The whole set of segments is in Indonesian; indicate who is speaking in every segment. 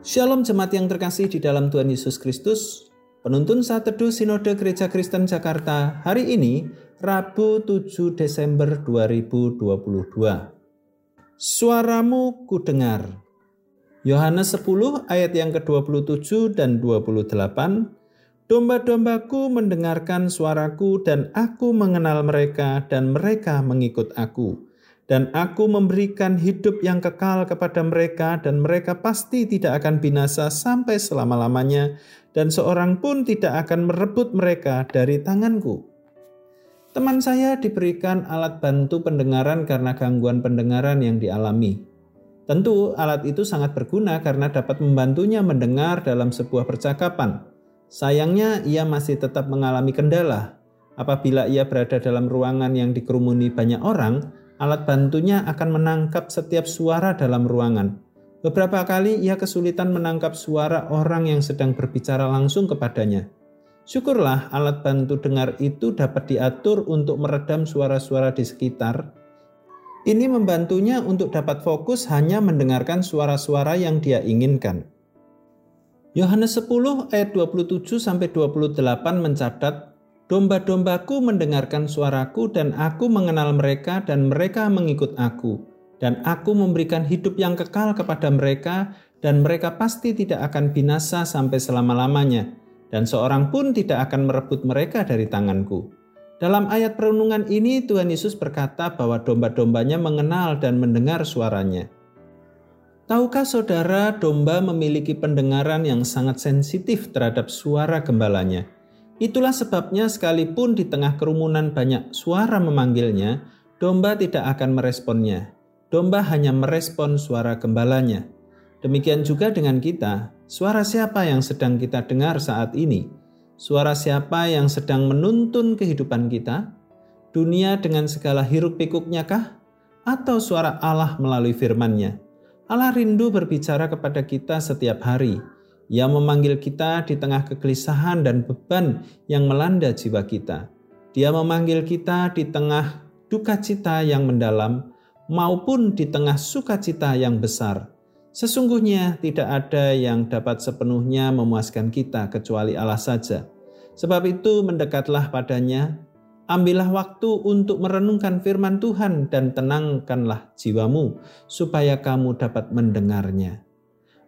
Speaker 1: Shalom jemaat yang terkasih di dalam Tuhan Yesus Kristus. Penuntun saat teduh Sinode Gereja Kristen Jakarta hari ini, Rabu 7 Desember 2022. Suaramu ku dengar. Yohanes 10 ayat yang ke-27 dan 28. Domba-dombaku mendengarkan suaraku dan aku mengenal mereka dan mereka mengikut aku dan aku memberikan hidup yang kekal kepada mereka dan mereka pasti tidak akan binasa sampai selama-lamanya dan seorang pun tidak akan merebut mereka dari tanganku. Teman saya diberikan alat bantu pendengaran karena gangguan pendengaran yang dialami. Tentu alat itu sangat berguna karena dapat membantunya mendengar dalam sebuah percakapan. Sayangnya ia masih tetap mengalami kendala. Apabila ia berada dalam ruangan yang dikerumuni banyak orang, alat bantunya akan menangkap setiap suara dalam ruangan. Beberapa kali ia kesulitan menangkap suara orang yang sedang berbicara langsung kepadanya. Syukurlah alat bantu dengar itu dapat diatur untuk meredam suara-suara di sekitar. Ini membantunya untuk dapat fokus hanya mendengarkan suara-suara yang dia inginkan. Yohanes 10 ayat 27 sampai 28 mencatat Domba-dombaku mendengarkan suaraku dan aku mengenal mereka dan mereka mengikut aku. Dan aku memberikan hidup yang kekal kepada mereka dan mereka pasti tidak akan binasa sampai selama-lamanya. Dan seorang pun tidak akan merebut mereka dari tanganku. Dalam ayat perenungan ini Tuhan Yesus berkata bahwa domba-dombanya mengenal dan mendengar suaranya. Tahukah saudara domba memiliki pendengaran yang sangat sensitif terhadap suara gembalanya? Itulah sebabnya sekalipun di tengah kerumunan banyak suara memanggilnya, domba tidak akan meresponnya. Domba hanya merespon suara gembalanya. Demikian juga dengan kita, suara siapa yang sedang kita dengar saat ini? Suara siapa yang sedang menuntun kehidupan kita? Dunia dengan segala hiruk pikuknya kah? Atau suara Allah melalui firman-Nya? Allah rindu berbicara kepada kita setiap hari ia memanggil kita di tengah kegelisahan dan beban yang melanda jiwa kita. Dia memanggil kita di tengah duka cita yang mendalam maupun di tengah sukacita yang besar. Sesungguhnya tidak ada yang dapat sepenuhnya memuaskan kita kecuali Allah saja. Sebab itu mendekatlah padanya, ambillah waktu untuk merenungkan firman Tuhan dan tenangkanlah jiwamu supaya kamu dapat mendengarnya.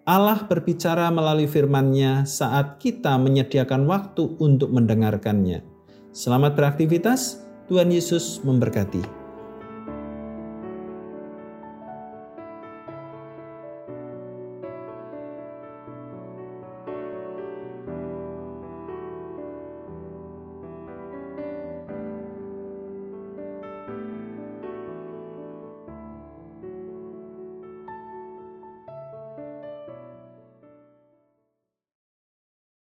Speaker 1: Allah berbicara melalui firman-Nya saat kita menyediakan waktu untuk mendengarkannya. Selamat beraktivitas, Tuhan Yesus memberkati.